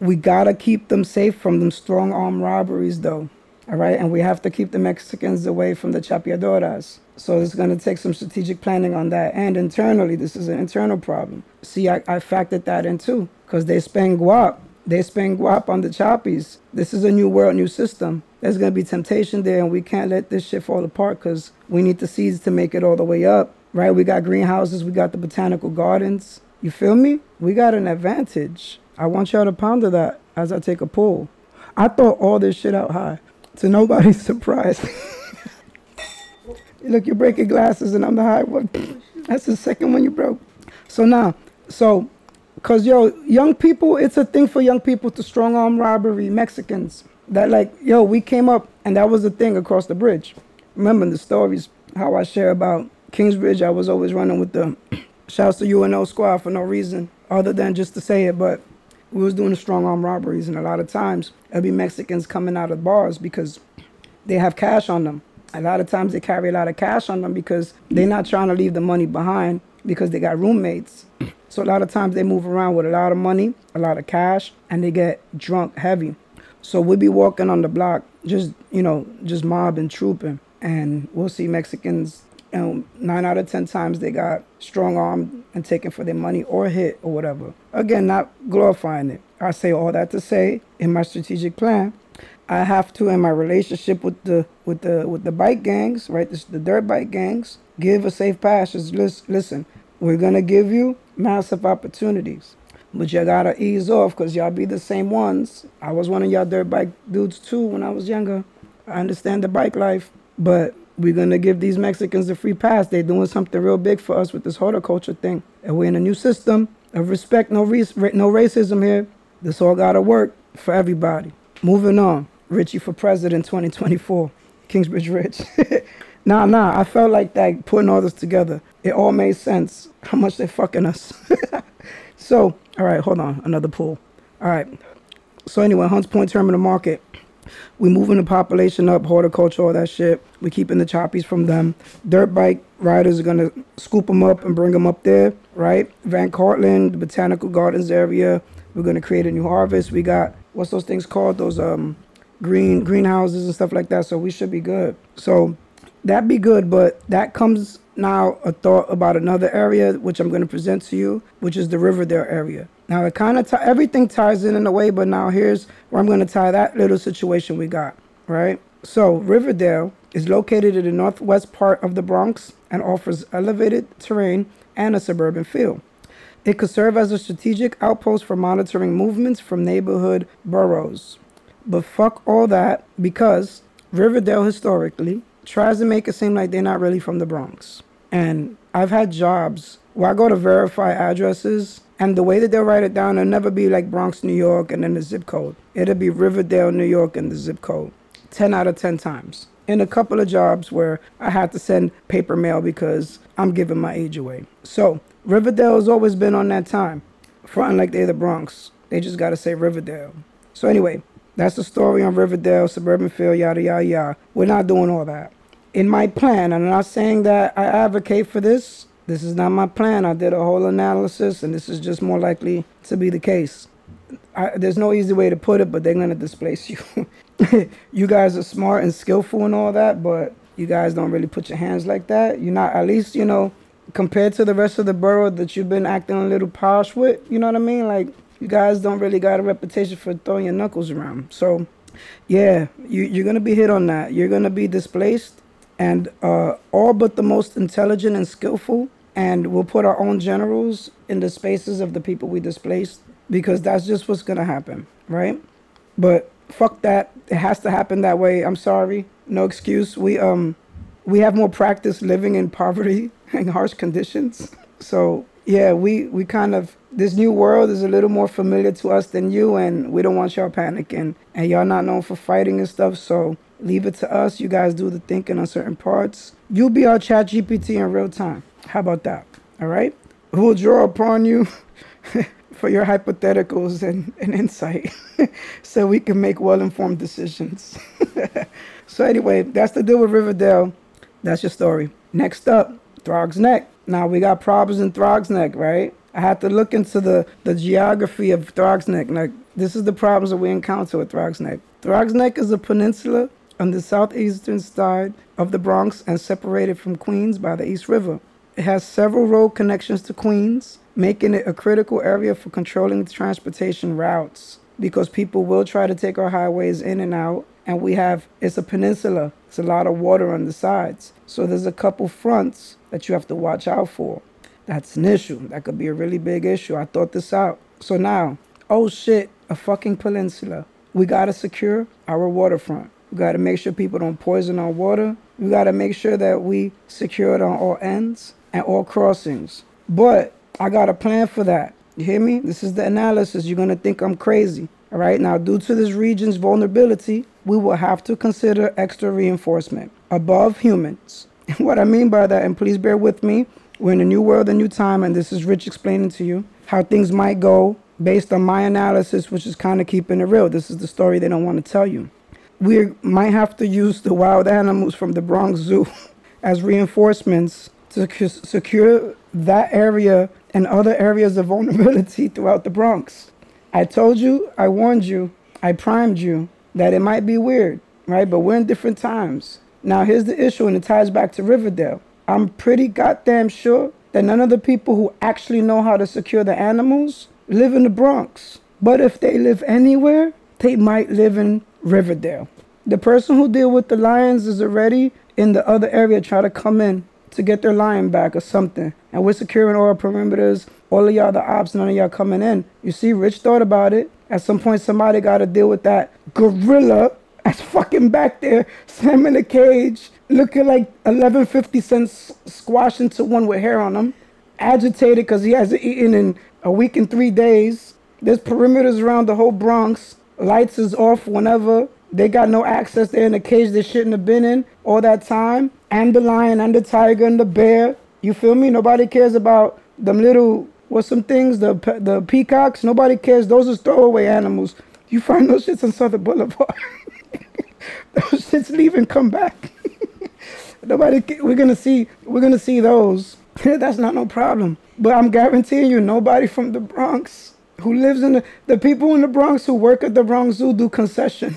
[SPEAKER 2] We gotta keep them safe from them strong arm robberies, though. All right, and we have to keep the Mexicans away from the chapeadoras. So it's going to take some strategic planning on that. And internally, this is an internal problem. See, I, I factored that in too, because they spend guap. They spend guap on the choppies. This is a new world, new system. There's going to be temptation there, and we can't let this shit fall apart because we need the seeds to make it all the way up. Right? We got greenhouses, we got the botanical gardens. You feel me? We got an advantage. I want y'all to ponder that as I take a pull. I thought all this shit out high to nobody's surprise. Look, you're breaking glasses and I'm the high one. That's the second one you broke. So now, so, cause yo, young people, it's a thing for young people to strong arm robbery Mexicans. That like, yo, we came up and that was the thing across the bridge. Remember the stories, how I share about Kingsbridge, I was always running with the shouts to UNO squad for no reason other than just to say it, but we was doing the strong arm robberies and a lot of times it'll be Mexicans coming out of bars because they have cash on them. A lot of times they carry a lot of cash on them because they're not trying to leave the money behind because they got roommates. So a lot of times they move around with a lot of money, a lot of cash, and they get drunk heavy. So we'll be walking on the block, just you know, just mobbing, trooping, and we'll see Mexicans. Know, nine out of ten times they got strong armed and taken for their money or hit or whatever. Again, not glorifying it. I say all that to say in my strategic plan, I have to in my relationship with the with the with the bike gangs, right? This, the dirt bike gangs, give a safe passage. Listen, we're gonna give you massive opportunities, but you gotta ease off because y'all be the same ones. I was one of y'all dirt bike dudes too when I was younger. I understand the bike life, but we're gonna give these Mexicans a free pass. They're doing something real big for us with this horticulture thing, and we're in a new system of respect. No re- no racism here. This all gotta work for everybody. Moving on. Richie for president 2024. Kingsbridge Rich. nah, nah. I felt like that putting all this together. It all made sense. How much they fucking us. so, all right, hold on. Another pool. All right. So anyway, Hunts Point Terminal Market. We moving the population up, horticulture, all that shit. We keeping the choppies from them. Dirt bike riders are gonna scoop them up and bring them up there, right? Van Cortlandt, the Botanical Gardens area. We're gonna create a new harvest. We got what's those things called? Those um green greenhouses and stuff like that. So we should be good. So that be good, but that comes now a thought about another area which I'm going to present to you, which is the Riverdale area. Now it kind of t- everything ties in in a way, but now here's where I'm going to tie that little situation we got. Right. So Riverdale is located in the northwest part of the Bronx and offers elevated terrain and a suburban feel. It could serve as a strategic outpost for monitoring movements from neighborhood boroughs. But fuck all that because Riverdale historically tries to make it seem like they're not really from the Bronx. And I've had jobs where I go to verify addresses, and the way that they'll write it down, it'll never be like Bronx, New York, and then the zip code. It'll be Riverdale, New York, and the zip code. 10 out of 10 times. In a couple of jobs where I had to send paper mail because I'm giving my age away. So, Riverdale has always been on that time, fronting like they're the Bronx. They just gotta say Riverdale. So, anyway, That's the story on Riverdale, Suburban Field, yada, yada, yada. We're not doing all that. In my plan, I'm not saying that I advocate for this. This is not my plan. I did a whole analysis, and this is just more likely to be the case. I, there's no easy way to put it, but they're going to displace you. you guys are smart and skillful and all that, but you guys don't really put your hands like that. You're not, at least, you know, compared to the rest of the borough that you've been acting a little posh with, you know what I mean? Like, you guys don't really got a reputation for throwing your knuckles around. So, yeah, you, you're going to be hit on that. You're going to be displaced, and uh, all but the most intelligent and skillful. And we'll put our own generals in the spaces of the people we displaced because that's just what's going to happen, right? But fuck that. It has to happen that way. I'm sorry. No excuse. We um we have more practice living in poverty and harsh conditions. So yeah, we we kind of this new world is a little more familiar to us than you, and we don't want y'all panicking. And y'all not known for fighting and stuff, so leave it to us. You guys do the thinking on certain parts. You'll be our ChatGPT in real time. How about that? All right. We'll draw upon you for your hypotheticals and, and insight so we can make well informed decisions. so, anyway, that's the deal with Riverdale. That's your story. Next up, Throg's Neck. Now, we got problems in Throg's Neck, right? I had to look into the, the geography of Throg's Neck. Like, this is the problems that we encounter with Throg's Neck. Throg's Neck is a peninsula on the southeastern side of the Bronx and separated from Queens by the East River. It has several road connections to Queens making it a critical area for controlling transportation routes because people will try to take our highways in and out and we have it's a peninsula it's a lot of water on the sides so there's a couple fronts that you have to watch out for that's an issue that could be a really big issue i thought this out so now oh shit a fucking peninsula we got to secure our waterfront we got to make sure people don't poison our water we got to make sure that we secure it on all ends and all crossings but I got a plan for that. You hear me? This is the analysis. You're to think I'm crazy. All right. Now, due to this region's vulnerability, we will have to consider extra reinforcement above humans. what I mean by that, and please bear with me, we're in a new world, a new time, and this is Rich explaining to you how things might go based on my analysis, which is kind of keeping it real. This is the story they don't want to tell you. We might have to use the wild animals from the Bronx Zoo as reinforcements to secure that area and other areas of vulnerability throughout the Bronx. I told you, I warned you, I primed you that it might be weird, right? But we're in different times. Now, here's the issue, and it ties back to Riverdale. I'm pretty goddamn sure that none of the people who actually know how to secure the animals live in the Bronx. But if they live anywhere, they might live in Riverdale. The person who deal with the lions is already in the other area trying to come in to get their lion back or something. And we're securing all our perimeters. All of y'all the ops, none of y'all coming in. You see, Rich thought about it. At some point, somebody got to deal with that gorilla that's fucking back there, Sam in a cage, looking like 1150 cents squashed into one with hair on him. Agitated because he hasn't eaten in a week and three days. There's perimeters around the whole Bronx. Lights is off whenever. They got no access. They're in a cage they shouldn't have been in all that time. And the lion and the tiger and the bear. You feel me? Nobody cares about them little, what's some things? The the peacocks. Nobody cares. Those are throwaway animals. You find those shits on Southern Boulevard. those shits leave and come back. Nobody. We're gonna see. We're gonna see those. That's not no problem. But I'm guaranteeing you, nobody from the Bronx who lives in the the people in the Bronx who work at the Bronx Zoo do concession.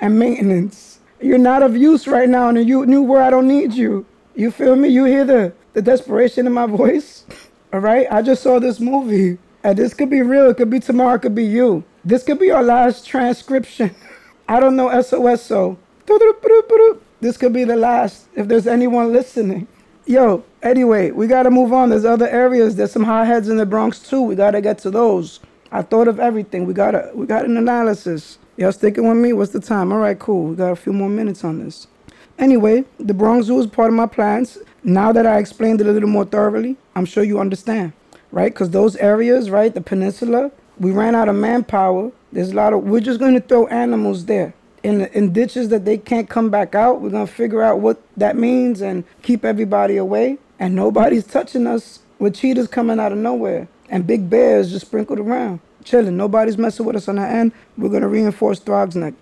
[SPEAKER 2] and maintenance. You're not of use right now in a new world. I don't need you. You feel me? You hear the, the desperation in my voice? All right? I just saw this movie. And this could be real. It could be tomorrow. It could be you. This could be our last transcription. I don't know SOS, so this could be the last if there's anyone listening. Yo, anyway, we gotta move on. There's other areas. There's some hotheads in the Bronx too. We gotta get to those. I thought of everything. We gotta we got an analysis. Y'all sticking with me? What's the time? All right, cool. We got a few more minutes on this. Anyway, the Bronx Zoo is part of my plans. Now that I explained it a little more thoroughly, I'm sure you understand, right? Because those areas, right, the peninsula, we ran out of manpower. There's a lot of, we're just going to throw animals there in, in ditches that they can't come back out. We're going to figure out what that means and keep everybody away. And nobody's touching us with cheetahs coming out of nowhere and big bears just sprinkled around. chilling. Nobody's messing with us on that end. We're gonna reinforce Throgs Neck.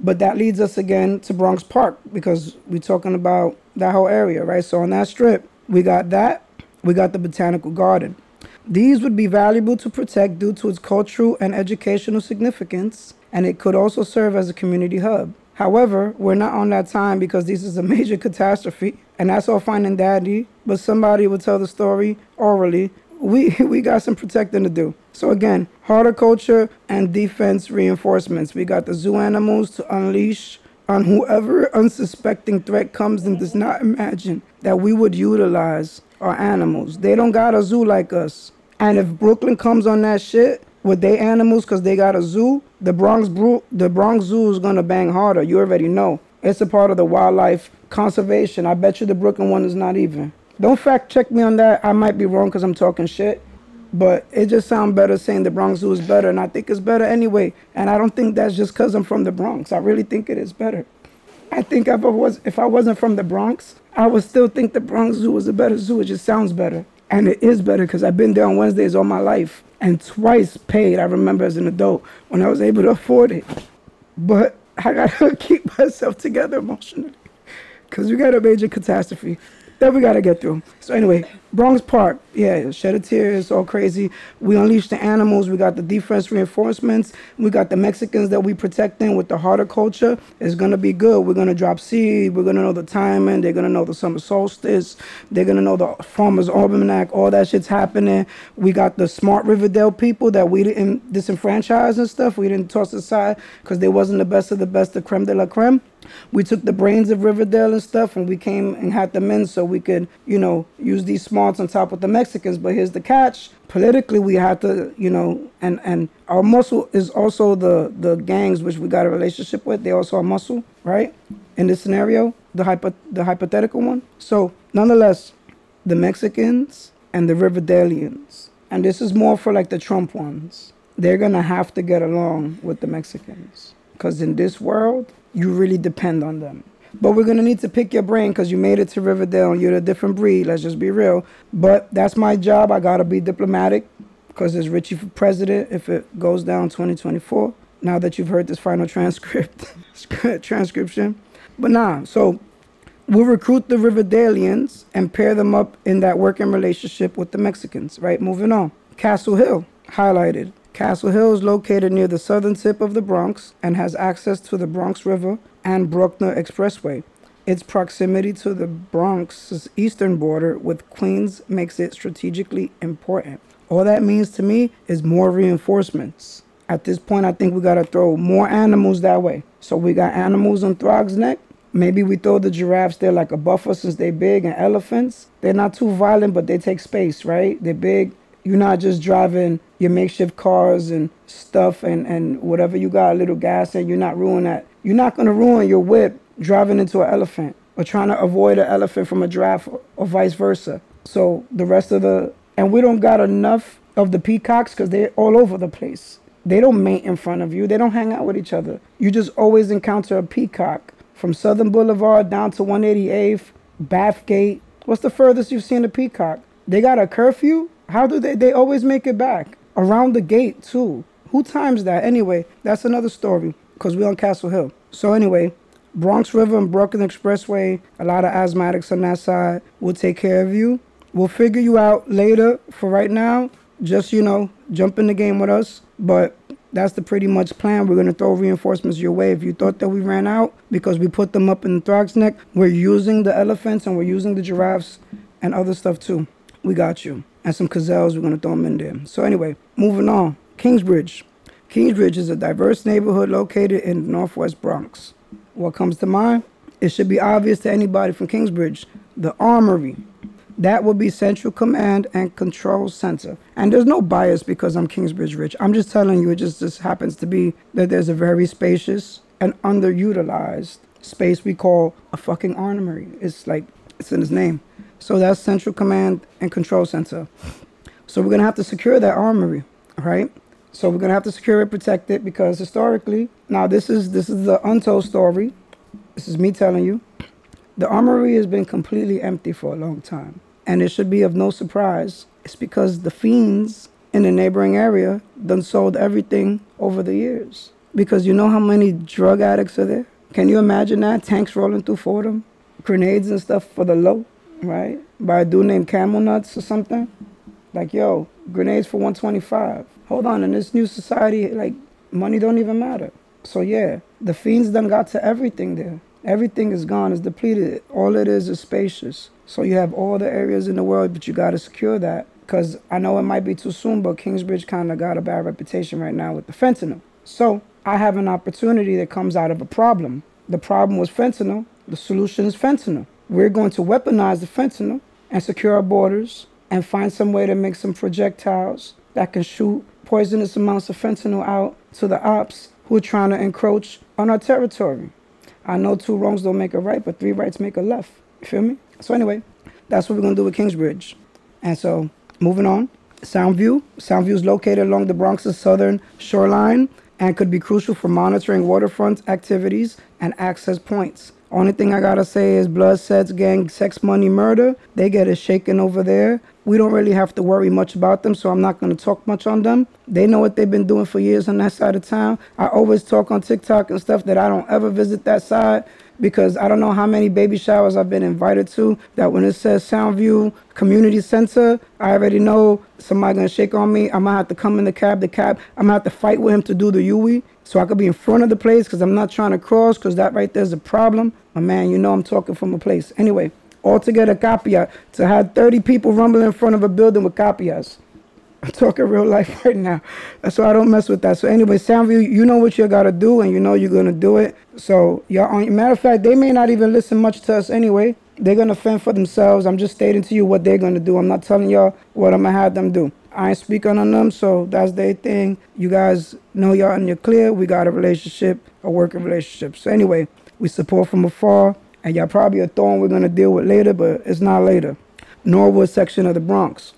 [SPEAKER 2] But that leads us again to Bronx Park because we're talking about that whole area, right? So on that strip, we got that, we got the Botanical Garden. These would be valuable to protect due to its cultural and educational significance, and it could also serve as a community hub. However, we're not on that time because this is a major catastrophe, and that's all fine and dandy. But somebody would tell the story orally. We we got some protecting to do. So again, horticulture and defense reinforcements. We got the zoo animals to unleash on whoever unsuspecting threat comes and does not imagine that we would utilize our animals. They don't got a zoo like us. And if Brooklyn comes on that shit with their animals because they got a zoo, the Bronx Bro- the Bronx Zoo is gonna bang harder. You already know. It's a part of the wildlife conservation. I bet you the Brooklyn one is not even. Don't fact check me on that. I might be wrong because I'm talking shit. But it just sounds better saying the Bronx Zoo is better, and I think it's better anyway. And I don't think that's just because I'm from the Bronx. I really think it is better. I think if I was if I wasn't from the Bronx, I would still think the Bronx Zoo was a better zoo. It just sounds better, and it is better because I've been there on Wednesdays all my life, and twice paid. I remember as an adult when I was able to afford it. But I gotta keep myself together emotionally because we got a major catastrophe that we gotta get through. So anyway, Bronx Park, yeah, shed a tear, it's all crazy. We unleashed the animals, we got the defense reinforcements, we got the Mexicans that we protecting with the horticulture. It's gonna be good. We're gonna drop seed, we're gonna know the timing, they're gonna know the summer solstice, they're gonna know the farmer's almanac, all that shit's happening. We got the smart Riverdale people that we didn't disenfranchise and stuff, we didn't toss aside because they wasn't the best of the best, the creme de la creme. We took the brains of Riverdale and stuff, and we came and had them in so we could, you know, use these smarts on top of the Mexicans. But here's the catch: politically, we had to, you know, and and our muscle is also the the gangs which we got a relationship with. They also are muscle, right? In this scenario, the hypo, the hypothetical one. So, nonetheless, the Mexicans and the Riverdalians, and this is more for like the Trump ones. They're gonna have to get along with the Mexicans, because in this world, you really depend on them. But we're gonna need to pick your brain because you made it to Riverdale and you're a different breed. Let's just be real. But that's my job. I gotta be diplomatic because there's Richie for president if it goes down 2024. Now that you've heard this final transcript, transcription. But nah, so we'll recruit the Riverdalians and pair them up in that working relationship with the Mexicans, right? Moving on. Castle Hill, highlighted. Castle Hill is located near the southern tip of the Bronx and has access to the Bronx River and Bruckner Expressway. Its proximity to the Bronx's eastern border with Queens makes it strategically important. All that means to me is more reinforcements. At this point, I think we gotta throw more animals that way. So we got animals on Throg's Neck. Maybe we throw the giraffes there like a buffer since they're big and elephants. They're not too violent, but they take space, right? They're big. You're not just driving your makeshift cars and stuff and, and whatever you got a little gas and you're not ruining that. You're not gonna ruin your whip driving into an elephant or trying to avoid an elephant from a giraffe or, or vice versa. So the rest of the and we don't got enough of the peacocks because they're all over the place. They don't mate in front of you. They don't hang out with each other. You just always encounter a peacock from Southern Boulevard down to 188th, Bathgate. What's the furthest you've seen a peacock? They got a curfew. How do they? They always make it back around the gate too. Who times that anyway? That's another story because we're on Castle Hill. So anyway, Bronx River and Bruckner Expressway. A lot of asthmatics on that side. We'll take care of you. We'll figure you out later. For right now, just you know, jump in the game with us. But that's the pretty much plan. We're gonna throw reinforcements your way. If you thought that we ran out because we put them up in the Throgs Neck, we're using the elephants and we're using the giraffes and other stuff too. We got you. And some gazelles, we're gonna throw them in there. So anyway, moving on. Kingsbridge. Kingsbridge is a diverse neighborhood located in Northwest Bronx. What comes to mind? It should be obvious to anybody from Kingsbridge. The Armory. That will be Central Command and Control Center. And there's no bias because I'm Kingsbridge Rich. I'm just telling you, it just, just happens to be that there's a very spacious and underutilized space we call a fucking armory. It's like, it's in its name. So that's Central Command and Control Center. So we're gonna have to secure that armory, right? So we're gonna have to secure it, protect it, because historically, now this is this is the untold story. This is me telling you. The armory has been completely empty for a long time. And it should be of no surprise. It's because the fiends in the neighboring area done sold everything over the years. Because you know how many drug addicts are there? Can you imagine that? Tanks rolling through Fordham, grenades and stuff for the low, right? By a dude named Camel Nuts or something. Like, yo, grenades for 125. Hold on, in this new society, like, money don't even matter. So yeah, the fiends done got to everything there. Everything is gone, it's depleted. All it is is spacious. So you have all the areas in the world, but you got to secure that. Because I know it might be too soon, but Kingsbridge kind of got a bad reputation right now with the fentanyl. So I have an opportunity that comes out of a problem. The problem was fentanyl. The solution is fentanyl. We're going to weaponize the fentanyl and secure our borders and find some way to make some projectiles that can shoot poisonous amounts of fentanyl out to the ops who are trying to encroach on our territory. I know two wrongs don't make a right, but three rights make a left. You feel me? So anyway, that's what we're gonna do with Kingsbridge. And so moving on, Soundview. Soundview is located along the Bronx's southern shoreline and could be crucial for monitoring waterfront activities and access points. Only thing I gotta say is blood, sets, gang, sex, money, murder. They get it shaken over there. We don't really have to worry much about them, so I'm not gonna talk much on them. They know what they've been doing for years on that side of town. I always talk on TikTok and stuff that I don't ever visit that side because I don't know how many baby showers I've been invited to that when it says Soundview Community Center, I already know somebody gonna shake on me. I'm gonna have to come in the cab, the cab. I'm gonna have to fight with him to do the Yui so I could be in front of the place because I'm not trying to cross because that right there's a problem. My man, you know I'm talking from a place. Anyway, altogether Capia to have 30 people rumble in front of a building with Capias. I'm talking real life right now. So I don't mess with that. So anyway, Soundview, you know what you gotta do and you know you're gonna do it. So y'all matter of fact, they may not even listen much to us anyway. They're gonna fend for themselves. I'm just stating to you what they're gonna do. I'm not telling y'all what I'm gonna have them do. I ain't speaking on them, so that's their thing. You guys know y'all and you're clear. We got a relationship, a working relationship. So anyway, we support from afar, and y'all probably a thorn we're gonna deal with later, but it's not later. Norwood section of the Bronx.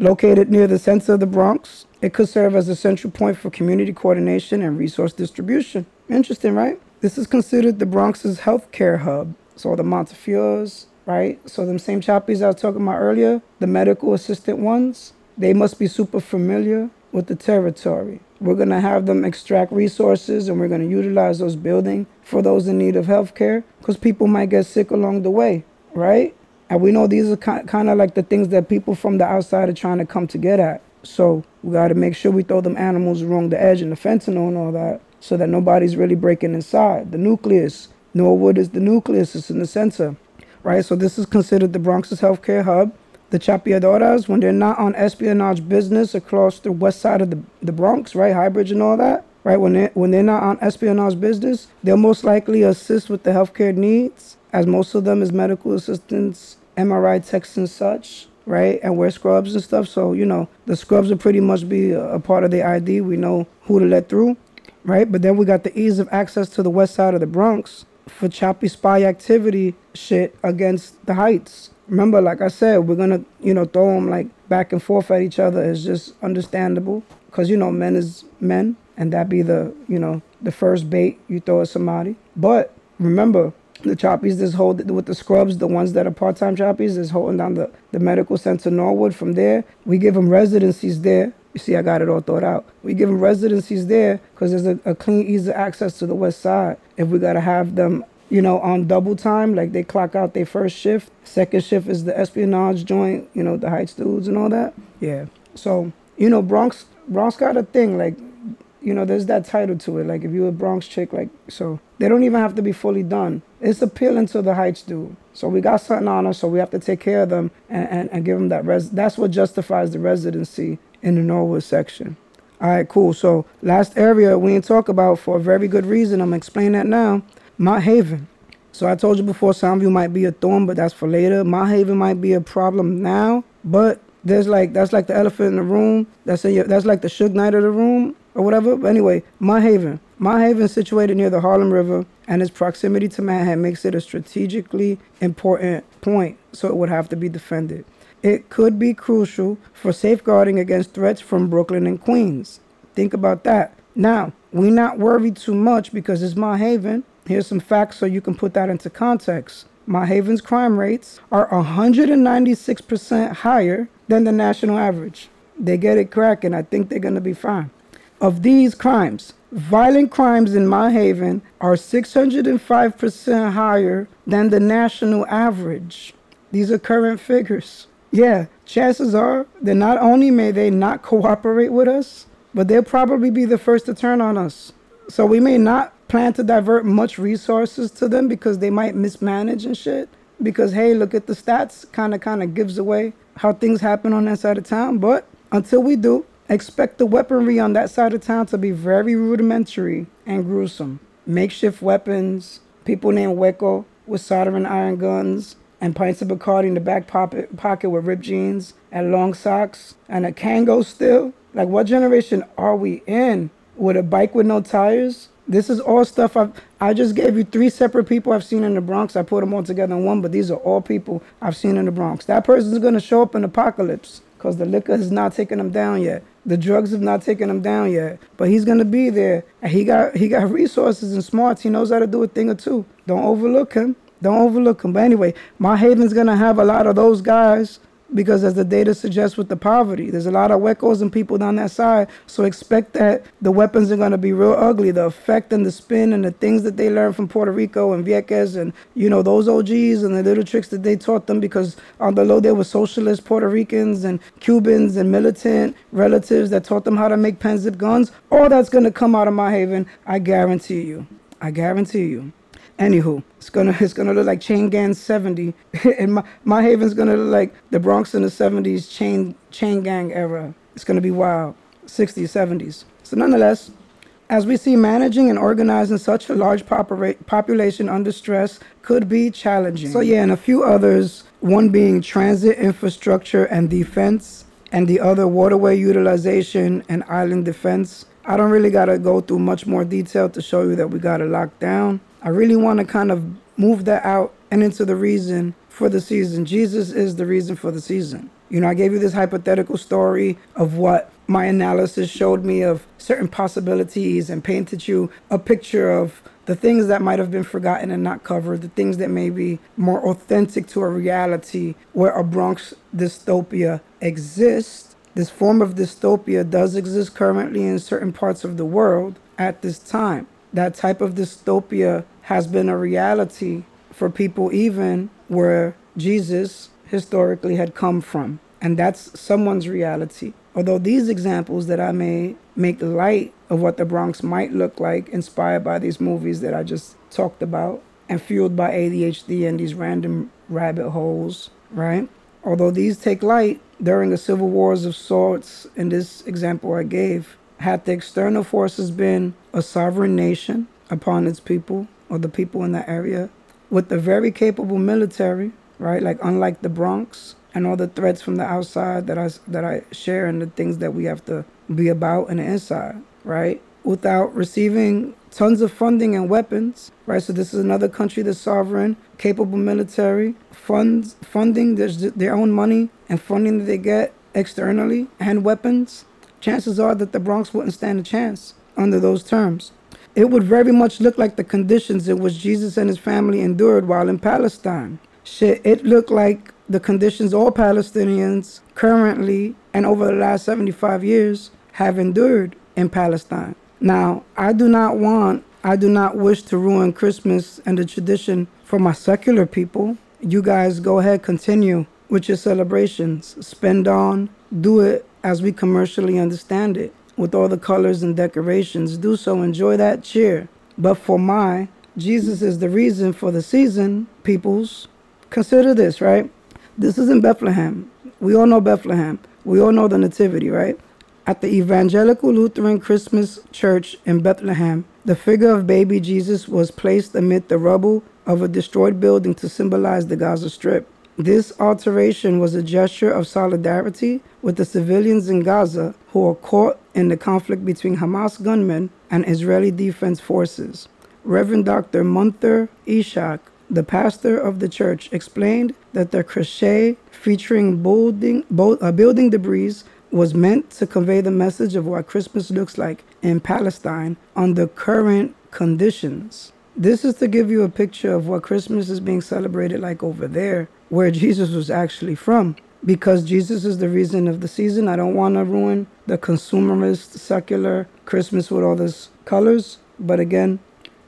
[SPEAKER 2] Located near the center of the Bronx, it could serve as a central point for community coordination and resource distribution. Interesting, right? This is considered the Bronx's healthcare hub. So the Montefiores, right? So them same chappies I was talking about earlier, the medical assistant ones, they must be super familiar with the territory. We're going to have them extract resources and we're going to utilize those buildings for those in need of healthcare because people might get sick along the way, right? And we know these are kind of like the things that people from the outside are trying to come to get at. So we got to make sure we throw them animals along the edge and the fentanyl and all that so that nobody's really breaking inside. The nucleus, Norwood is the nucleus, it's in the center, right? So this is considered the Bronx's healthcare hub. The chapeadoras, when they're not on espionage business across the west side of the, the Bronx, right? Highbridge and all that, right? When they when they're not on espionage business, they'll most likely assist with the healthcare needs, as most of them is medical assistants MRI techs and such, right? And wear scrubs and stuff. So, you know, the scrubs will pretty much be a, part of the ID. We know who to let through, right? But then we got the ease of access to the west side of the Bronx for choppy spy activity shit against the Heights. Remember, like I said, we're gonna, you know, throw them like back and forth at each other. It's just understandable because, you know, men is men and that be the, you know, the first bait you throw at somebody. But remember, the choppies this hold with the scrubs, the ones that are part-time choppies is holding down the, the medical center Norwood. From there, we give them residencies there. You see, I got it all thought out. We give them residencies there because there's a, a clean, easy access to the west side. If we gotta have them, you know, on double time, like they clock out their first shift. Second shift is the espionage joint, you know, the Heights dudes and all that. Yeah. So, you know, Bronx Bronx got a thing like you know, there's that title to it. Like if you're a Bronx chick, like so they don't even have to be fully done. It's appealing to the Heights dude. So we got something on us, so we have to take care of them and, and, and give them that res. That's what justifies the residency in the Norwood section. All right, cool. So last area we didn't talk about for a very good reason. I'm gonna explain that now. Mott Haven. So I told you before, Soundview might be a thorn, but that's for later. Mott Haven might be a problem now, but there's like that's like the elephant in the room. That's in your, that's like the Suge Knight of the room or whatever. But anyway, Mott Haven. Mott Haven is situated near the Harlem River, and its proximity to Manhattan makes it a strategically important point, so it would have to be defended. It could be crucial for safeguarding against threats from Brooklyn and Queens. Think about that. Now, we not worried too much because it's Mott Haven. Here's some facts so you can put that into context. Mott Haven's crime rates are 196% higher than the national average. they get it cracking. I think they're going to be fine. Of these crimes, violent crimes in Mott Haven are 605% higher than the national average. These are current figures. Yeah, chances are that not only may they not cooperate with us, but they'll probably be the first to turn on us. So we may not plan to divert much resources to them because they might mismanage and shit. Because hey, look at the stats, kind of kind of gives away how things happen on that side of town. But until we do, expect the weaponry on that side of town to be very rudimentary and gruesome. Makeshift weapons, people named Weko with soldering iron guns, and pints of Bacardi in the back pocket, pocket with ripped jeans and long socks, and a Kangol still. Like, what generation are we in? With a bike with no tires? This is all stuff I've. I just gave you three separate people I've seen in the Bronx. I put them all together in one, but these are all people I've seen in the Bronx. That person's gonna show up in Apocalypse because the liquor has not taken them down yet. The drugs have not taken him down yet. But he's gonna be there, and he got he got resources and smarts. He knows how to do a thing or two. Don't overlook him. Don't overlook him. But anyway, Mott Haven's gonna have a lot of those guys because as the data suggests with the poverty, there's a lot of huecos and people down that side. So expect that the weapons are going to be real ugly. The effect and the spin and the things that they learned from Puerto Rico and Vieques and, you know, those OGs and the little tricks that they taught them because on the low, they were socialist Puerto Ricans and Cubans and militant relatives that taught them how to make pen zip guns. All that's going to come out of Mott Haven. I guarantee you. I guarantee you. Anywho, it's gonna it's gonna look like Chain Gang 70, and my Mott Haven's gonna look like the Bronx in the 70s chain chain gang era. It's gonna be wild, 60s, 70s. So nonetheless, as we see, managing and organizing such a large population under stress could be challenging. So yeah, and a few others. One being transit infrastructure and defense, and the other waterway utilization and island defense. I don't really gotta go through much more detail to show you that we got it locked down. I really want to kind of move that out and into the reason for the season. Jesus is the reason for the season. You know, I gave you this hypothetical story of what my analysis showed me of certain possibilities and painted you a picture of the things that might have been forgotten and not covered, the things that may be more authentic to a reality where a Bronx dystopia exists. This form of dystopia does exist currently in certain parts of the world at this time that type of dystopia has been a reality for people even where Jesus historically had come from. And that's someone's reality. Although these examples that I may make light of what the Bronx might look like, inspired by these movies that I just talked about, and fueled by ADHD and these random rabbit holes, right? Although these take light during the civil wars of sorts, in this example I gave, had the external forces been a sovereign nation upon its people or the people in that area with a very capable military, right? Like unlike the Bronx and all the threats from the outside that I that I share and the things that we have to be about in the inside, right? Without receiving tons of funding and weapons, right? So this is another country that's sovereign, capable military, funds funding their own money and funding that they get externally and weapons chances are that the Bronx wouldn't stand a chance under those terms. It would very much look like the conditions in which Jesus and his family endured while in Palestine. Shit, it looked like the conditions all Palestinians currently and over the last 75 years have endured in Palestine. Now, I do not want, I do not wish to ruin Christmas and the tradition for my secular people. You guys go ahead, continue with your celebrations. Spend on, do it as we commercially understand it, with all the colors and decorations. Do so, enjoy that cheer. But for my, Jesus is the reason for the season, peoples. Consider this, right? This is in Bethlehem. We all know Bethlehem. We all know the Nativity, right? At the Evangelical Lutheran Christmas Church in Bethlehem, the figure of baby Jesus was placed amid the rubble of a destroyed building to symbolize the Gaza Strip. This alteration was a gesture of solidarity with the civilians in Gaza who are caught in the conflict between Hamas gunmen and Israeli defense forces. Reverend Dr. Munther Isaac, the pastor of the church, explained that the crochet featuring building, uh, building debris was meant to convey the message of what Christmas looks like in Palestine under current conditions. This is to give you a picture of what Christmas is being celebrated like over there, where Jesus was actually from. because Jesus is the reason of the season. I don't want to ruin the consumerist, secular Christmas with all these colors. But again,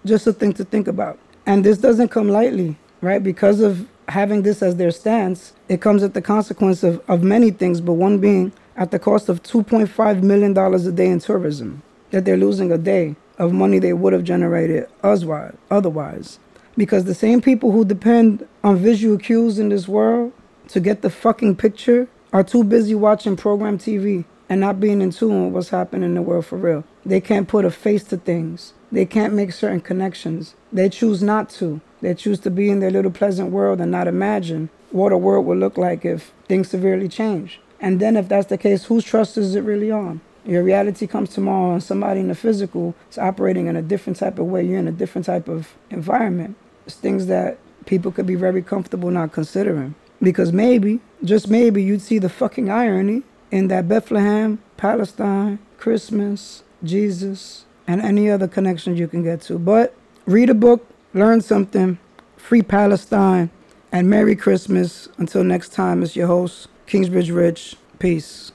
[SPEAKER 2] just a thing to think about. And this doesn't come lightly, right? Because of having this as their stance, it comes at the consequence of, of many things, but one being at the cost of $2.5 million a day in tourism that they're losing a day of money they would have generated otherwise. Because the same people who depend on visual cues in this world to get the fucking picture are too busy watching program TV and not being in tune with what's happening in the world for real. They can't put a face to things. They can't make certain connections. They choose not to. They choose to be in their little pleasant world and not imagine what a world would look like if things severely change. And then, if that's the case, whose trust is it really on? Your reality comes tomorrow, and somebody in the physical is operating in a different type of way. You're in a different type of environment. It's things that people could be very comfortable not considering. Because maybe, just maybe, you'd see the fucking irony in that Bethlehem, Palestine, Christmas, Jesus, and any other connections you can get to. But read a book, learn something, free Palestine, and Merry Christmas. Until next time, it's your host, Kingsbridge Rich. Peace.